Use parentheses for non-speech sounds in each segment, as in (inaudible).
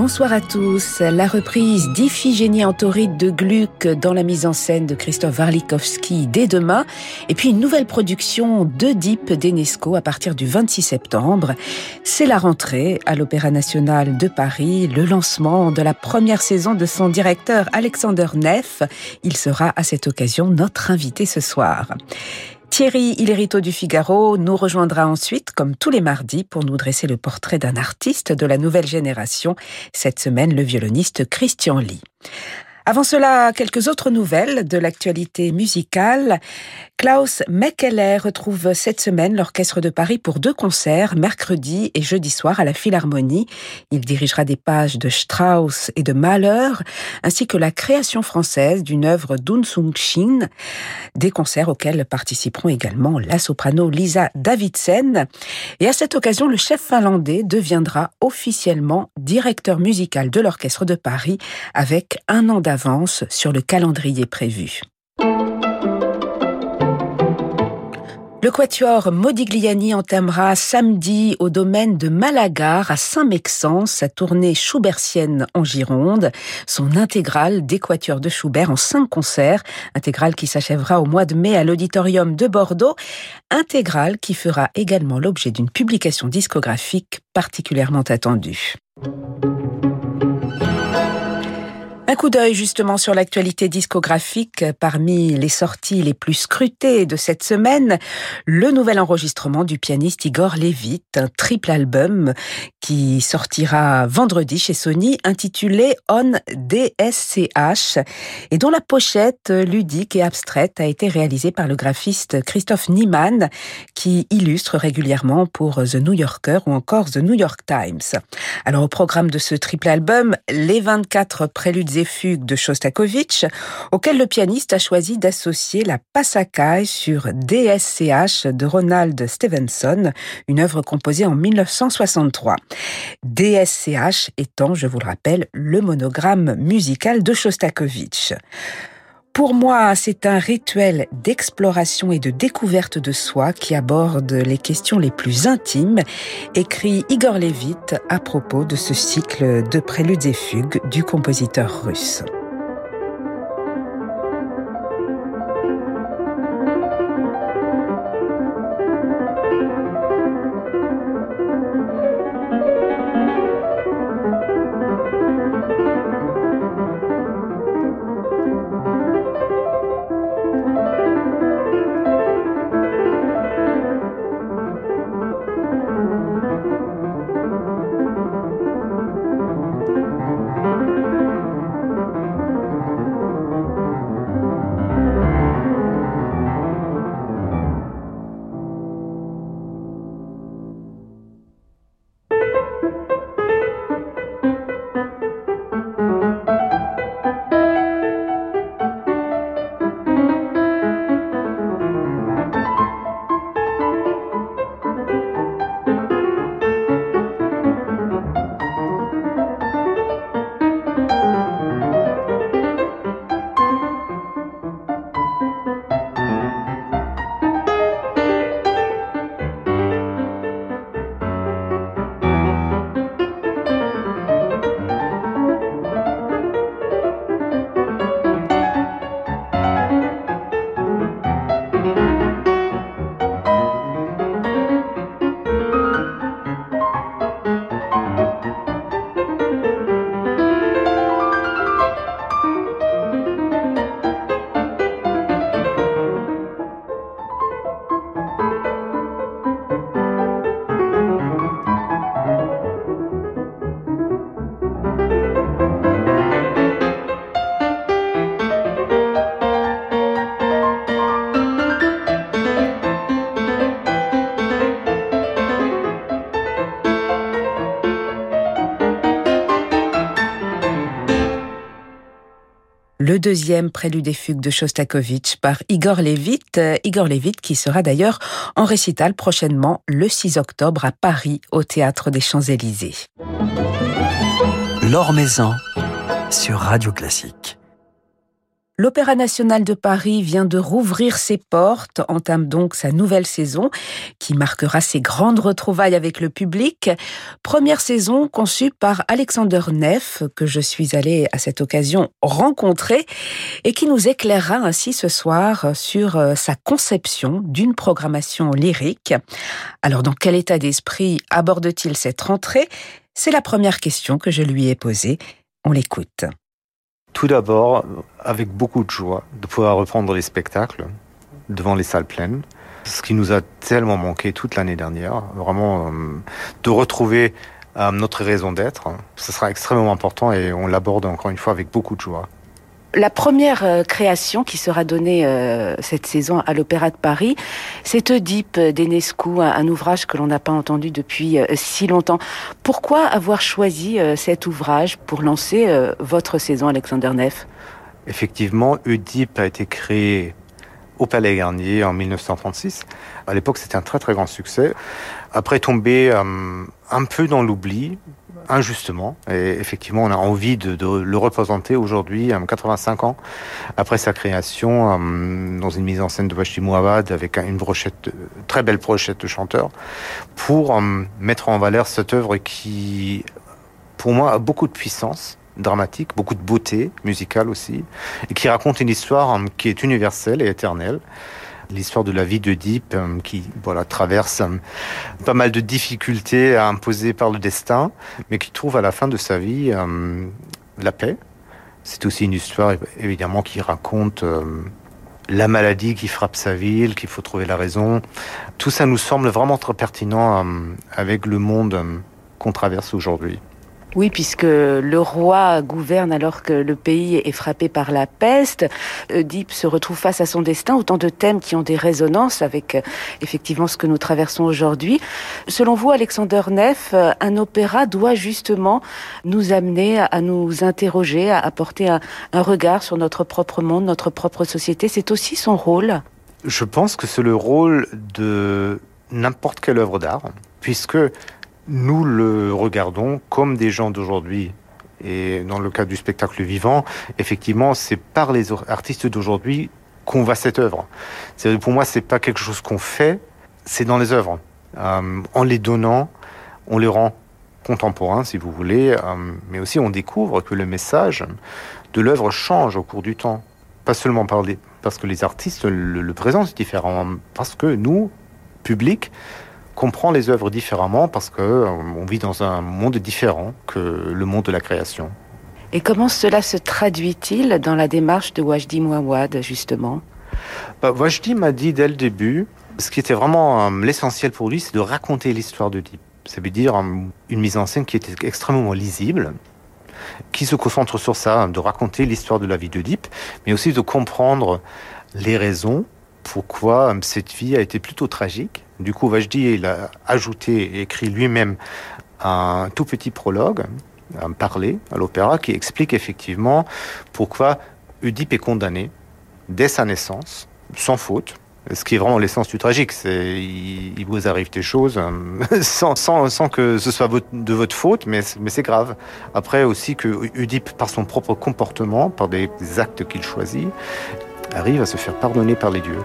Bonsoir à tous. La reprise d'Iphigénie en tauride de Gluck dans la mise en scène de Christophe Warlikowski dès demain. Et puis une nouvelle production d'Oedipe d'Enesco à partir du 26 septembre. C'est la rentrée à l'Opéra National de Paris, le lancement de la première saison de son directeur Alexander Neff. Il sera à cette occasion notre invité ce soir. Thierry Hillerito du Figaro nous rejoindra ensuite, comme tous les mardis, pour nous dresser le portrait d'un artiste de la nouvelle génération. Cette semaine, le violoniste Christian Lee. Avant cela, quelques autres nouvelles de l'actualité musicale. Klaus Meckeler retrouve cette semaine l'Orchestre de Paris pour deux concerts, mercredi et jeudi soir à la Philharmonie. Il dirigera des pages de Strauss et de Mahler, ainsi que la création française d'une œuvre d'Un Sung Shin, des concerts auxquels participeront également la soprano Lisa Davidsen. Et à cette occasion, le chef finlandais deviendra officiellement directeur musical de l'Orchestre de Paris avec un an d'avance sur le calendrier prévu. Le quatuor Modigliani entamera samedi au domaine de Malagar à Saint-Mexan sa tournée schubertienne en Gironde, son intégrale des quatuors de Schubert en cinq concerts, intégrale qui s'achèvera au mois de mai à l'auditorium de Bordeaux, intégrale qui fera également l'objet d'une publication discographique particulièrement attendue. Un coup d'œil justement sur l'actualité discographique. Parmi les sorties les plus scrutées de cette semaine, le nouvel enregistrement du pianiste Igor Levit, un triple album qui sortira vendredi chez Sony, intitulé On DSCH, et dont la pochette ludique et abstraite a été réalisée par le graphiste Christophe Niemann, qui illustre régulièrement pour The New Yorker ou encore The New York Times. Alors au programme de ce triple album, les 24 préludes fugue de Shostakovich, auquel le pianiste a choisi d'associer la Passacaille sur DSCH de Ronald Stevenson, une œuvre composée en 1963. DSCH étant, je vous le rappelle, le monogramme musical de Shostakovich. Pour moi, c'est un rituel d'exploration et de découverte de soi qui aborde les questions les plus intimes, écrit Igor Levit à propos de ce cycle de préludes et fugues du compositeur russe. Le deuxième prélude et fugue de Shostakovich par Igor Levit. Euh, Igor Levit qui sera d'ailleurs en récital prochainement le 6 octobre à Paris au Théâtre des Champs-Élysées. L'Or Maison sur Radio Classique. L'Opéra national de Paris vient de rouvrir ses portes, entame donc sa nouvelle saison qui marquera ses grandes retrouvailles avec le public. Première saison conçue par Alexander Neff que je suis allée à cette occasion rencontrer et qui nous éclairera ainsi ce soir sur euh, sa conception d'une programmation lyrique. Alors dans quel état d'esprit aborde-t-il cette rentrée? C'est la première question que je lui ai posée. On l'écoute. Tout d'abord, avec beaucoup de joie de pouvoir reprendre les spectacles devant les salles pleines, ce qui nous a tellement manqué toute l'année dernière, vraiment euh, de retrouver euh, notre raison d'être, ce sera extrêmement important et on l'aborde encore une fois avec beaucoup de joie. La première euh, création qui sera donnée euh, cette saison à l'Opéra de Paris, c'est Oedipe d'Enescu, un, ouvrage que l'on n'a pas entendu depuis euh, si longtemps. Pourquoi avoir choisi cet ouvrage pour lancer votre saison, Alexander Neff? Effectivement, Oedipe a été créé au Palais Garnier en 1936. À l'époque, c'était un très très grand succès. Après tombé un peu dans l'oubli, injustement. Et effectivement, on a envie de, le représenter aujourd'hui, 85 ans après sa création, euh, dans une mise en scène de Vashti Mouawad avec une brochette, très belle brochette de chanteurs, pour euh, mettre en valeur cette œuvre qui, pour moi, a beaucoup de puissance dramatique, beaucoup de beauté musicale aussi, et qui raconte une histoire euh, qui est universelle et éternelle l'histoire de la vie Deep euh, qui voilà traverse euh, pas mal de difficultés imposées par le destin, mais qui trouve à la fin de sa vie euh, la paix. C'est aussi une histoire évidemment qui raconte la maladie qui frappe sa ville, qu'il faut trouver la raison. Tout ça nous semble vraiment très pertinent avec le monde qu'on traverse aujourd'hui. Oui, puisque le roi gouverne alors que le pays est frappé par la peste. Oedipe se retrouve face à son destin, autant de thèmes qui ont des résonances avec euh, effectivement ce que nous traversons aujourd'hui. Selon vous, Alexander Neff, euh, un opéra doit justement nous amener à nous interroger, à apporter un, un regard sur notre propre monde, notre propre société. C'est aussi son rôle. Je pense que c'est le rôle de n'importe quelle œuvre d'art, puisque nous le regardons comme des gens d'aujourd'hui. Et dans le cas du spectacle vivant, effectivement, c'est par les artistes d'aujourd'hui qu'on voit cette œuvre. Pour moi, c'est pas quelque chose qu'on fait, c'est dans les œuvres. Euh, en les donnant, on les rend contemporains, si vous voulez, euh, mais aussi on découvre que le message de l'œuvre change au cours du temps. Pas seulement par parce que les artistes le, le présentent différemment, parce que nous, public, comprend les œuvres différemment parce que euh, on vit dans un monde différent que le monde de la création. Et comment cela se traduit-il dans la démarche de Wajdi Mouawad, justement? Bah, Wajdi m'a dit dès le début, ce qui était vraiment euh, l'essentiel pour lui, c'est de raconter l'histoire de Deep. Ça veut dire euh, une mise en scène qui était extrêmement lisible, qui se concentre sur ça, de raconter l'histoire de la vie de Deep, mais aussi de comprendre les raisons pourquoi cette vie a été plutôt tragique du coup, Vajdi, il a ajouté et écrit lui-même un tout petit prologue, un parler à l'opéra, qui explique effectivement pourquoi Oedipe est condamné dès sa naissance, sans faute, ce qui est vraiment l'essence du tragique, c'est il, vous arrive des choses euh, (laughs) sans, que ce soit de votre faute, mais, mais c'est grave. Après aussi que Oedipe, par son propre comportement, par des actes qu'il choisit, arrive à se faire pardonner par les dieux.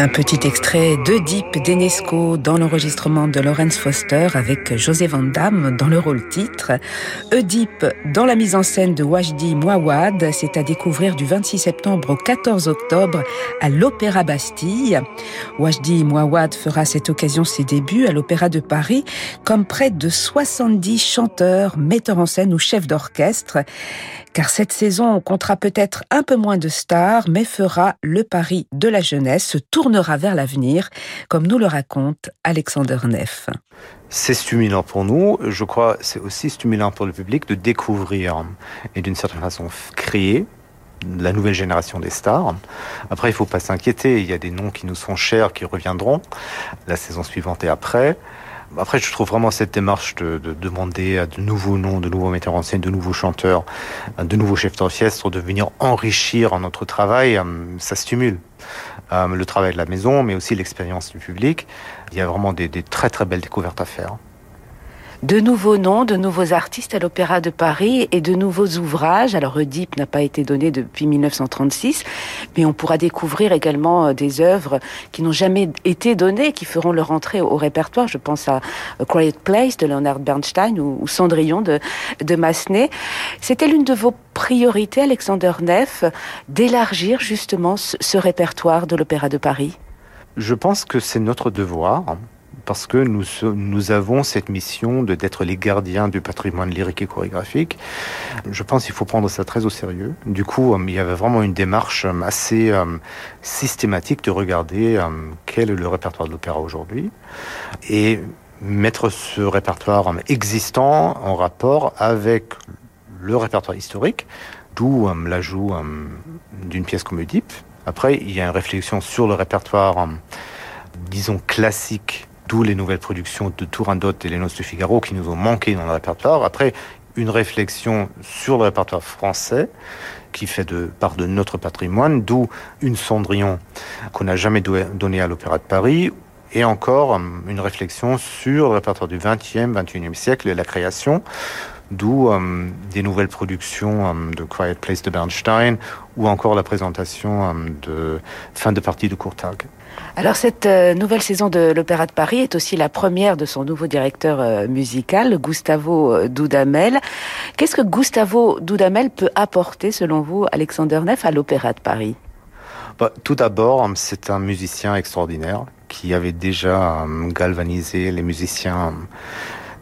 Un petit extrait d'Oedipe d'Enesco dans l'enregistrement de Lawrence Foster avec José Van Damme dans le rôle titre. Oedipe dans la mise en scène de Wajdi Mouawad, c'est à découvrir du 26 septembre au 14 octobre à l'Opéra Bastille. Wajdi Mouawad fera à cette occasion ses débuts à l'Opéra de Paris comme près de 70 chanteurs, metteurs en scène ou chefs d'orchestre car cette saison comptera peut-être un peu moins de stars, mais fera le pari de la jeunesse, se tournera vers l'avenir, comme nous le raconte Alexander Neff. C'est stimulant pour nous, je crois c'est aussi stimulant pour le public de découvrir et d'une certaine façon créer la nouvelle génération des stars. Après, il ne faut pas s'inquiéter, il y a des noms qui nous sont chers, qui reviendront la saison suivante et après. Après, je trouve vraiment cette démarche de, demander à de nouveaux noms, de nouveaux metteurs en scène, de nouveaux chanteurs, de nouveaux chefs d'orchestre, de venir enrichir notre travail, ça stimule le travail de la maison, mais aussi l'expérience du public. Il y a vraiment des très très belles découvertes à faire de nouveaux noms, de nouveaux artistes à l'Opéra de Paris et de nouveaux ouvrages. Alors Oedipe n'a pas été donné depuis 1936, mais on pourra découvrir également euh, des œuvres qui n'ont jamais été données, qui feront leur entrée au répertoire. Je pense à Quiet Place de Leonard Bernstein ou, Cendrillon de, de Massenet. C'était l'une de vos priorités, Alexander Neff, d'élargir justement ce répertoire de l'Opéra de Paris Je pense que c'est notre devoir parce que nous, avons cette mission de d'être les gardiens du patrimoine lyrique et chorégraphique. Je pense qu'il faut prendre ça très au sérieux. Du coup, euh, il y avait vraiment une démarche euh, assez euh, systématique de regarder quel est le répertoire de l'opéra aujourd'hui et mettre ce répertoire existant en rapport avec le répertoire historique, d'où l'ajout d'une pièce comme Oedipe. Après, il y a une réflexion sur le répertoire, disons, classique d'où les nouvelles productions de Turandot et les Noces de Figaro qui nous ont manqué dans le répertoire. Après, une réflexion sur le répertoire français qui fait de part de notre patrimoine, d'où une Cendrillon qu'on n'a jamais donnée à l'Opéra de Paris, et encore hum, une réflexion sur le répertoire du 20e, 21e siècle et la création, d'où hum, des nouvelles productions hum, de Quiet Place de Bernstein, ou encore la présentation de fin de partie de Courtag. Alors cette euh, nouvelle saison de l'Opéra de Paris est aussi la première de son nouveau directeur euh, musical, Gustavo euh, Dudamel. Qu'est-ce que Gustavo Dudamel peut apporter, selon vous, Alexander Neff, à l'Opéra de Paris? Bah, Tout d'abord, c'est un musicien extraordinaire qui avait déjà galvanisé les musiciens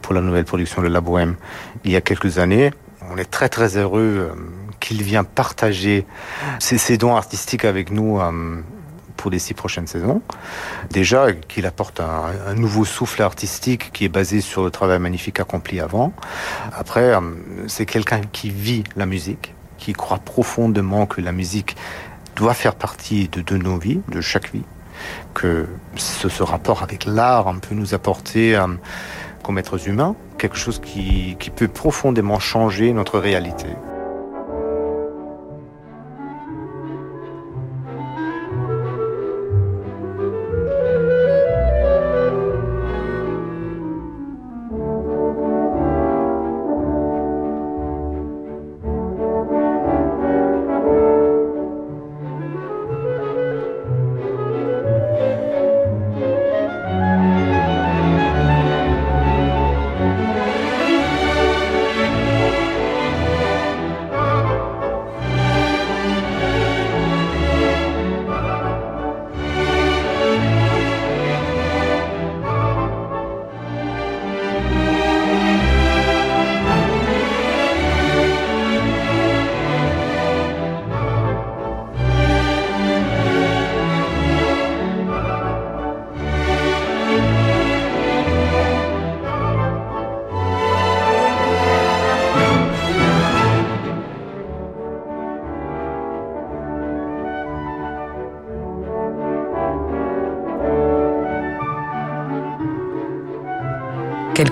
pour la nouvelle production de La Bohème il y a quelques années. On est très très heureux qu'il vienne partager ses, dons artistiques avec nous pour les six prochaines saisons. Déjà, qu'il apporte un, nouveau souffle artistique qui est basé sur le travail magnifique accompli avant. Après, euh, c'est quelqu'un qui vit la musique, qui croit profondément que la musique doit faire partie de, nos vies, de chaque vie, que ce, rapport avec l'art peut nous apporter euh, comme êtres humains quelque chose qui peut profondément changer notre réalité.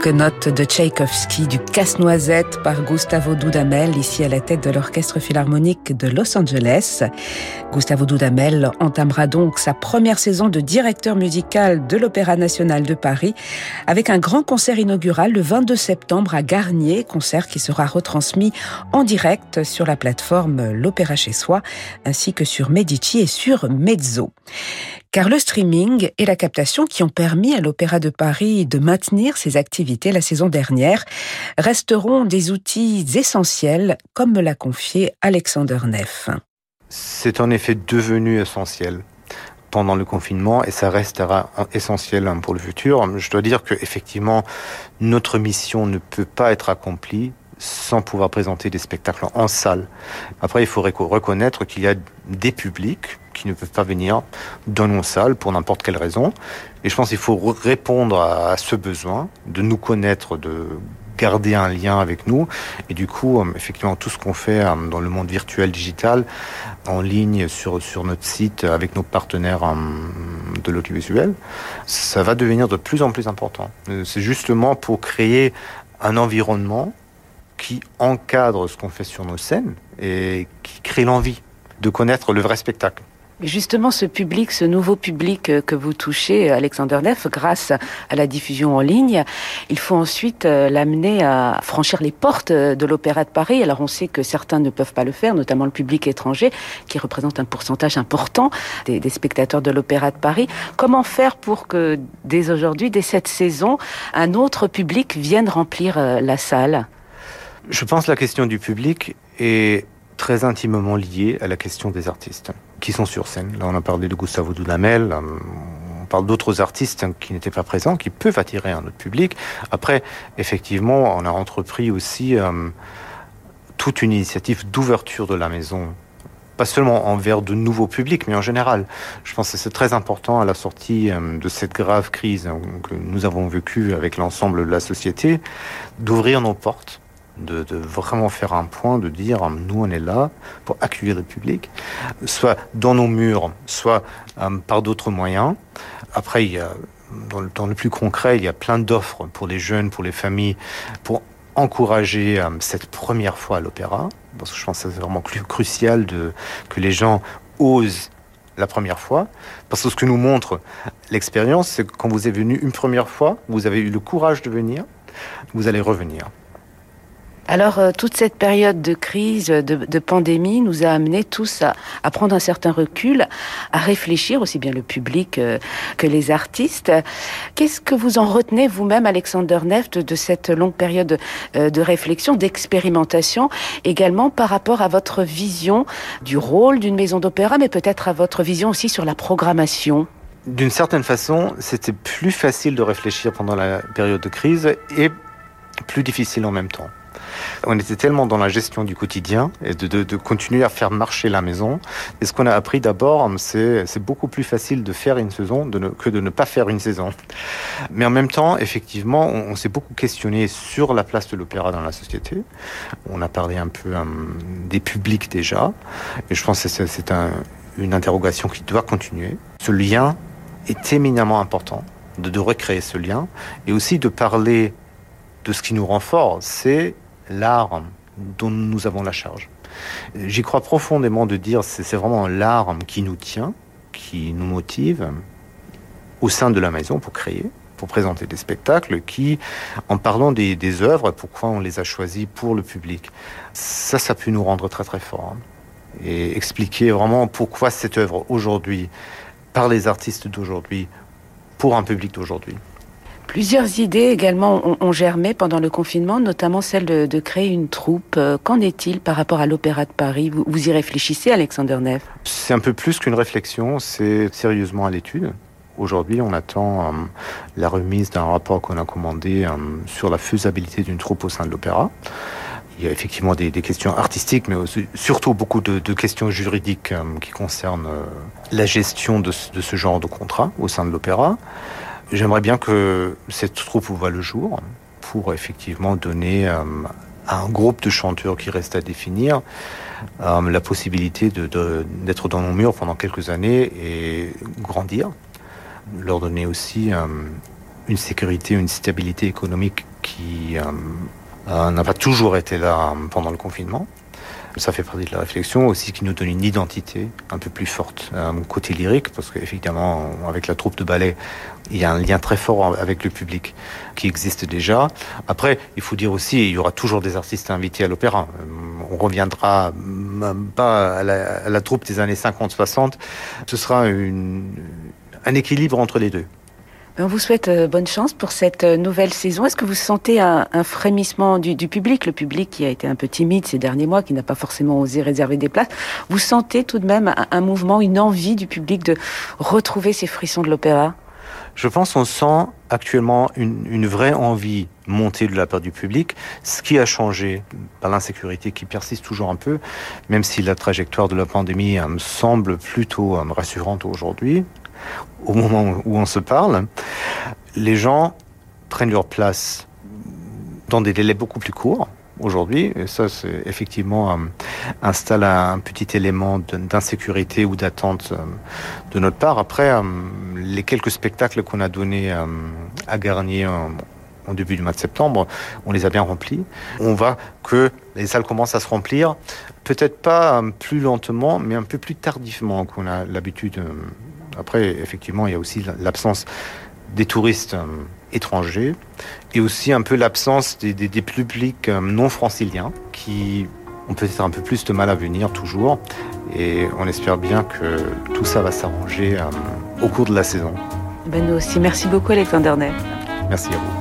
Quelques notes de Tchaïkovski du Casse-Noisette par Gustavo Dudamel, ici à la tête de l'Orchestre Philharmonique de Los Angeles. Gustavo Dudamel entamera donc sa première saison de directeur musical de l'Opéra National de Paris avec un grand concert inaugural le 22 septembre à Garnier, concert qui sera retransmis en direct sur la plateforme L'Opéra chez soi ainsi que sur Medici et sur Mezzo. Car le streaming et la captation qui ont permis à l'Opéra de Paris de maintenir ses activités la saison dernière resteront des outils essentiels, comme me l'a confié Alexander Neff. C'est en effet devenu essentiel pendant le confinement et ça restera essentiel pour le futur. Je dois dire que effectivement notre mission ne peut pas être accomplie sans pouvoir présenter des spectacles en salle. Après, il faut reconnaître qu'il y a des publics qui ne peuvent pas venir dans nos salles pour n'importe quelle raison. Et je pense qu'il faut répondre à ce besoin de nous connaître, de garder un lien avec nous. Et du coup, euh, effectivement, tout ce qu'on fait euh, dans le monde virtuel digital, en ligne, sur, sur notre site, avec nos partenaires euh, de l'audiovisuel, ça va devenir de plus en plus important. C'est justement pour créer un environnement qui encadre ce qu'on fait sur nos scènes et qui crée l'envie de connaître le vrai spectacle. Justement, ce public, ce nouveau public euh, que vous touchez, Alexander Neff, grâce à la diffusion en ligne, il faut ensuite euh, l'amener à franchir les portes euh, de l'Opéra de Paris. Alors on sait que certains ne peuvent pas le faire, notamment le public étranger, qui représente un pourcentage important des, des spectateurs de l'Opéra de Paris. Comment faire pour que dès aujourd'hui, dès cette saison, un autre public vienne remplir la salle? Je pense que la question du public est très intimement liée à la question des artistes qui sont sur scène. Là, on a parlé de Gustavo Dudamel, euh, on parle d'autres artistes qui n'étaient pas présents, qui peuvent attirer un autre public. Après, effectivement, on a entrepris aussi euh, toute une initiative d'ouverture de la maison pas seulement envers de nouveaux publics, mais en général. Je pense que c'est très important à la sortie euh, de cette grave crise que nous avons vécue avec l'ensemble de la société, d'ouvrir nos portes de, vraiment faire un point, de dire nous on est là pour accueillir le public, soit dans nos murs, soit euh, par d'autres moyens. Après, il y a, dans, le, plus concret, il y a plein d'offres pour les jeunes, pour les familles, pour encourager euh, cette première fois à l'opéra. Parce que je pense que c'est vraiment crucial de, que les gens osent la première fois. Parce que ce que nous montre l'expérience, c'est que quand vous êtes venu une première fois, vous avez eu le courage de venir, vous allez revenir. Alors, euh, toute cette période de crise, de, pandémie, nous a amenés tous à, prendre un certain recul, à réfléchir, aussi bien le public euh, que les artistes. Qu'est-ce que vous en retenez vous-même, Alexander Neff, de, cette longue période euh, de réflexion, d'expérimentation, également par rapport à votre vision du rôle d'une maison d'opéra, mais peut-être à votre vision aussi sur la programmation? D'une certaine façon, c'était plus facile de réfléchir pendant la période de crise et plus difficile en même temps. On était tellement dans la gestion du quotidien et de, continuer à faire marcher la maison. Et ce qu'on a appris d'abord, c'est beaucoup plus facile de faire une saison que de ne pas faire une saison. Mais en même temps, effectivement, on, s'est beaucoup questionné sur la place de l'opéra dans la société. On a parlé un peu euh, des publics déjà. Et je pense que c'est une interrogation qui doit continuer. Ce lien est éminemment important de, de recréer ce lien et aussi de parler de ce qui nous rend fort, c'est l'art dont nous avons la charge. J'y crois profondément de dire c'est vraiment l'art qui nous tient, qui nous motive au sein de la maison pour créer, pour présenter des spectacles qui, en parlant des, œuvres, pourquoi on les a choisis pour le public, ça, ça peut nous rendre très très fort. Hein. Et expliquer vraiment pourquoi cette œuvre aujourd'hui, par les artistes d'aujourd'hui, pour un public d'aujourd'hui. Plusieurs idées également ont, germé pendant le confinement, notamment celle de, créer une troupe. Euh, qu'en est-il par rapport à l'Opéra de Paris? Vous, y réfléchissez, Alexander Neff? C'est un peu plus qu'une réflexion, c'est sérieusement à l'étude. Aujourd'hui, on attend euh, la remise d'un rapport qu'on a commandé euh, sur la faisabilité d'une troupe au sein de l'opéra. Il y a effectivement des, questions artistiques, mais surtout beaucoup de, questions juridiques qui concernent la gestion de, de, ce genre de contrat au sein de l'opéra. J'aimerais bien que cette troupe voit le jour pour effectivement donner euh, à un groupe de chanteurs qui reste à définir euh, la possibilité d'être dans nos murs pendant quelques années et grandir, leur donner aussi euh, une sécurité, une stabilité économique qui n'a pas toujours été là pendant le confinement. Ça fait partie de la réflexion aussi qui nous donne une identité un peu plus forte euh, côté lyrique, parce qu'effectivement, avec la troupe de ballet, il y a un lien très fort avec le public qui existe déjà. Après, il faut dire aussi, il y aura toujours des artistes invités à l'opéra. Euh, on reviendra pas à la, troupe des années 50-60. Ce sera un équilibre entre les deux. On vous souhaite euh, bonne chance pour cette euh, nouvelle saison. Est-ce que vous sentez un, frémissement du, public, le public qui a été un peu timide ces derniers mois, qui n'a pas forcément osé réserver des places. Vous sentez tout de même un, mouvement, une envie du public de retrouver ces frissons de l'opéra? Je pense qu'on sent actuellement une, vraie envie montée de la part du public, ce qui a changé par l'insécurité qui persiste toujours un peu, même si la trajectoire de la pandémie euh, me semble plutôt rassurante aujourd'hui au moment où on se parle, les gens prennent leur place dans des délais beaucoup plus courts aujourd'hui. Et ça, c'est effectivement euh, installe un petit élément d'insécurité ou d'attente euh, de notre part. Après, euh, les quelques spectacles qu'on a donnés à Garnier en début du mois de septembre, on les a bien remplis. On voit que les salles commencent à se remplir, peut-être pas plus lentement, mais un peu plus tardivement qu'on a l'habitude après, effectivement, il y a aussi l'absence des touristes euh, étrangers et aussi un peu l'absence des, publics euh, non franciliens qui ont peut-être un peu plus de mal à venir toujours. Et on espère bien que tout ça va s'arranger euh, au cours de la saison. Ben nous aussi. Merci beaucoup, Alexandre Merci à vous.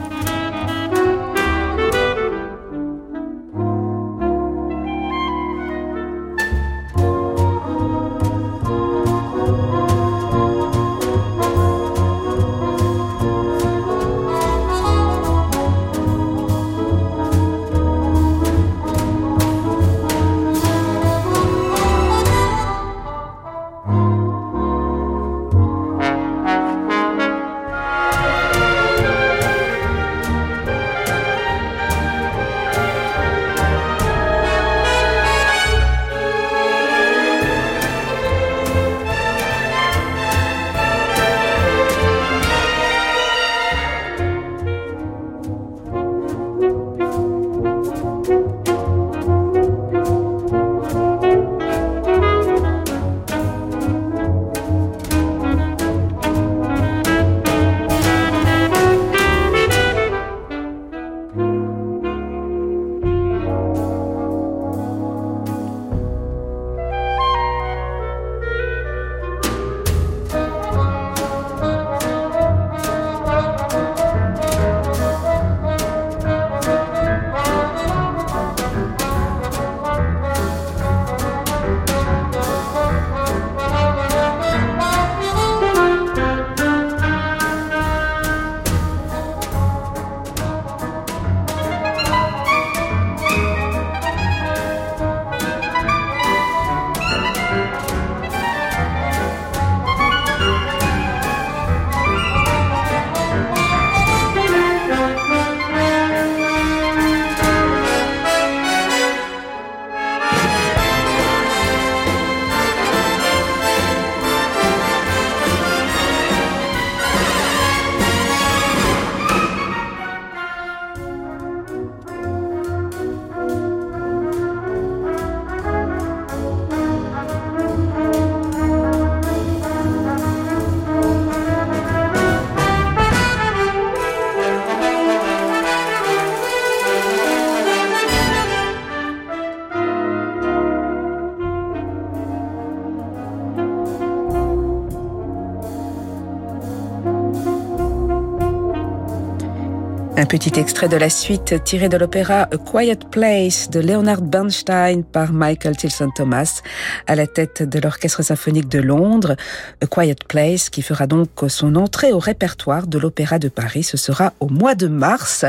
Un petit extrait de la suite tiré de l'opéra A Quiet Place de Leonard Bernstein par Michael Tilson Thomas à la tête de l'Orchestre symphonique de Londres. A Quiet Place qui fera donc son entrée au répertoire de l'Opéra de Paris. Ce sera au mois de mars.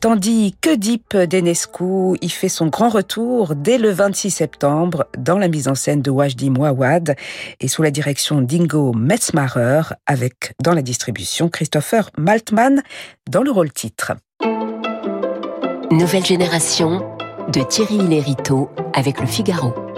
Tandis que Deep d'Enescu y fait son grand retour dès le 26 septembre dans la mise en scène de Wajdi Mouawad et sous la direction d'Ingo Metzmarer avec dans la distribution Christopher Maltman dans le rôle titre. Nouvelle génération de Thierry Lériteau avec le Figaro.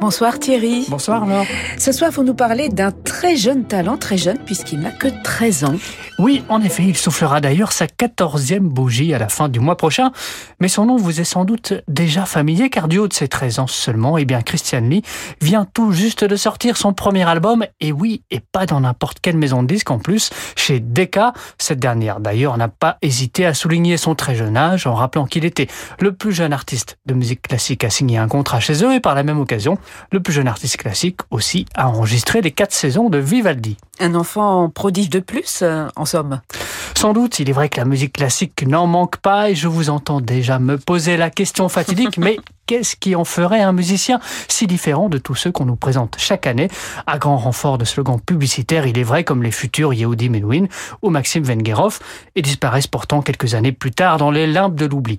Bonsoir Thierry. Bonsoir Laure. Ce soir, vous nous parlez d'un très jeune talent, très jeune puisqu'il n'a que 13 ans. Oui, en effet, il soufflera d'ailleurs sa 14e bougie à la fin du mois prochain. Mais son nom vous est sans doute déjà familier car du haut de ses 13 ans seulement, eh bien Christian Lee vient tout juste de sortir son premier album et oui, et pas dans n'importe quelle maison de disques en plus, chez Decca. Cette dernière d'ailleurs n'a pas hésité à souligner son très jeune âge en rappelant qu'il était le plus jeune artiste de musique classique à signer un contrat chez eux et par la même occasion, Le plus jeune artiste classique aussi a enregistré les quatre saisons de Vivaldi. Un enfant prodige de plus, euh, en somme. Sans doute, il est vrai que la musique classique n'en manque pas et je vous entends déjà me poser la question fatidique, (laughs) mais qu'est-ce qui en ferait un musicien si différent de tous ceux qu'on nous présente chaque année? À grand renfort de slogans publicitaires, il est vrai, comme les futurs Yehudi Menuhin ou Maxime Vengerov, et disparaissent pourtant quelques années plus tard dans les limbes de l'oubli.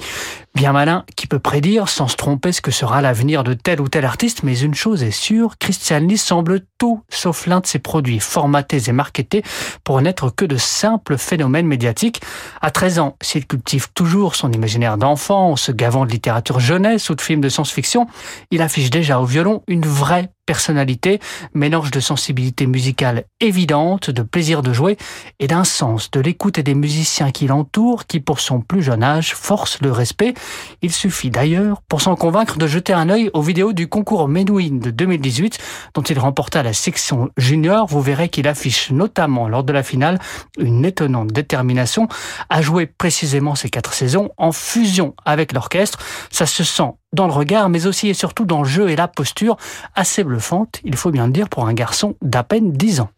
Bien malin qui peut prédire sans se tromper ce que sera l'avenir de tel ou tel artiste, mais une chose est sûre, Christian Lee semble tout sauf l'un de ses produits formatés et marketés pour n'être que de simples phénomènes médiatiques. À 13 ans, s'il cultive toujours son imaginaire d'enfant en se gavant de littérature jeunesse ou de films de science-fiction, il affiche déjà au violon une vraie personnalité, mélange de sensibilité musicale évidente, de plaisir de jouer et d'un sens de l'écoute et des musiciens qui l'entourent qui, pour son plus jeune âge, force le respect. Il suffit d'ailleurs, pour s'en convaincre, de jeter un œil aux vidéos du concours Menuhin de 2018 dont il remporta la section junior. Vous verrez qu'il affiche notamment lors de la finale une étonnante détermination à jouer précisément ces quatre saisons en fusion avec l'orchestre. Ça se sent dans le regard, mais aussi et surtout dans le jeu et la posture, assez bluffante, il faut bien le dire, pour un garçon d'à peine 10 ans.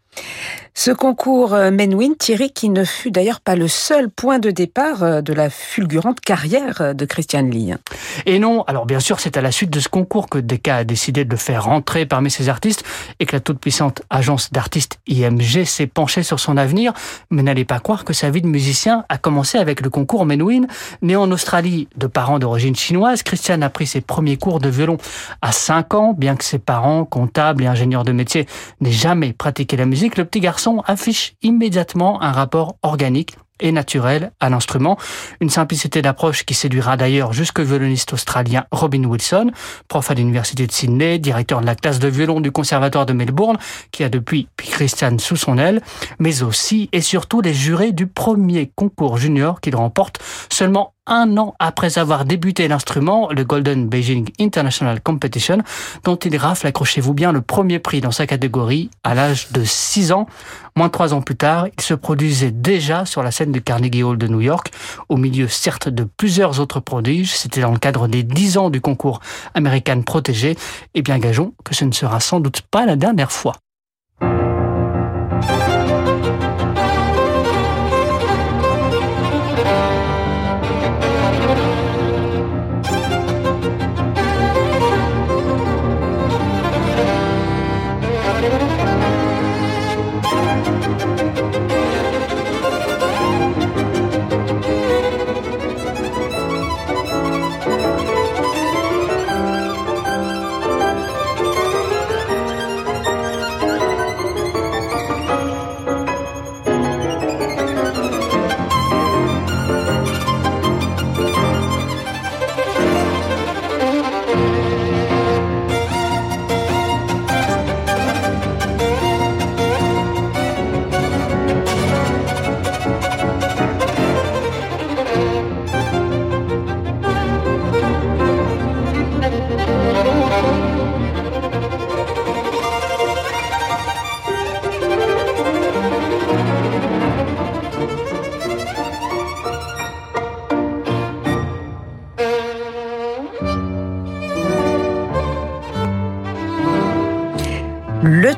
Ce concours euh, Menwin, Thierry, qui ne fut d'ailleurs pas le seul point de départ euh, de la fulgurante carrière euh, de Christian Lee. Et non, alors bien sûr, c'est à la suite de ce concours que Decca a décidé de le faire rentrer parmi ses artistes et que la toute-puissante agence d'artistes IMG s'est penchée sur son avenir. Mais n'allez pas croire que sa vie de musicien a commencé avec le concours Menwin. Né en Australie de parents d'origine chinoise, Christian a pris ses premiers cours de violon à 5 ans, bien que ses parents, comptables et ingénieurs de métier, n'aient jamais pratiqué la musique. Le petit garçon affiche immédiatement un rapport organique et naturel à l'instrument. Une simplicité d'approche qui séduira d'ailleurs jusque violoniste australien Robin Wilson, prof à l'université de Sydney, directeur de la classe de violon du conservatoire de Melbourne, qui a depuis Christian sous son aile, mais aussi et surtout les jurés du premier concours junior qu'il remporte seulement un an après avoir débuté l'instrument, le Golden Beijing International Competition, dont il rafle, accrochez-vous bien, le premier prix dans sa catégorie à l'âge de 6 ans. Moins de 3 ans plus tard, il se produisait déjà sur la scène du Carnegie Hall de New York, au milieu certes de plusieurs autres prodiges. C'était dans le cadre des 10 ans du concours American Protégé. Et bien gageons que ce ne sera sans doute pas la dernière fois.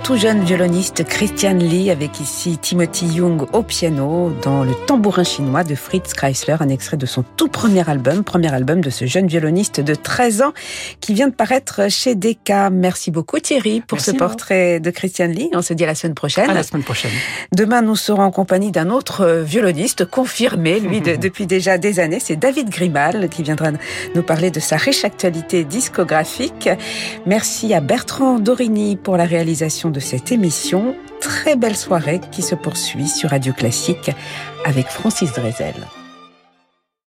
Tout jeune violoniste Christian Lee avec ici Timothy Young au piano dans le tambourin chinois de Fritz Kreisler, un extrait de son tout premier album, premier album de ce jeune violoniste de 13 ans qui vient de paraître chez Decca. Merci beaucoup Thierry pour ce portrait de Christian Lee. On se dit à la semaine prochaine. À la semaine prochaine. Demain, nous serons en compagnie d'un autre violoniste confirmé, lui, (laughs) depuis déjà des années. C'est David Grimal qui viendra nous parler de sa riche actualité discographique. Merci à Bertrand Dorini pour la réalisation de cette émission. Très belle soirée qui se poursuit sur Radio Classique avec Francis Drezel.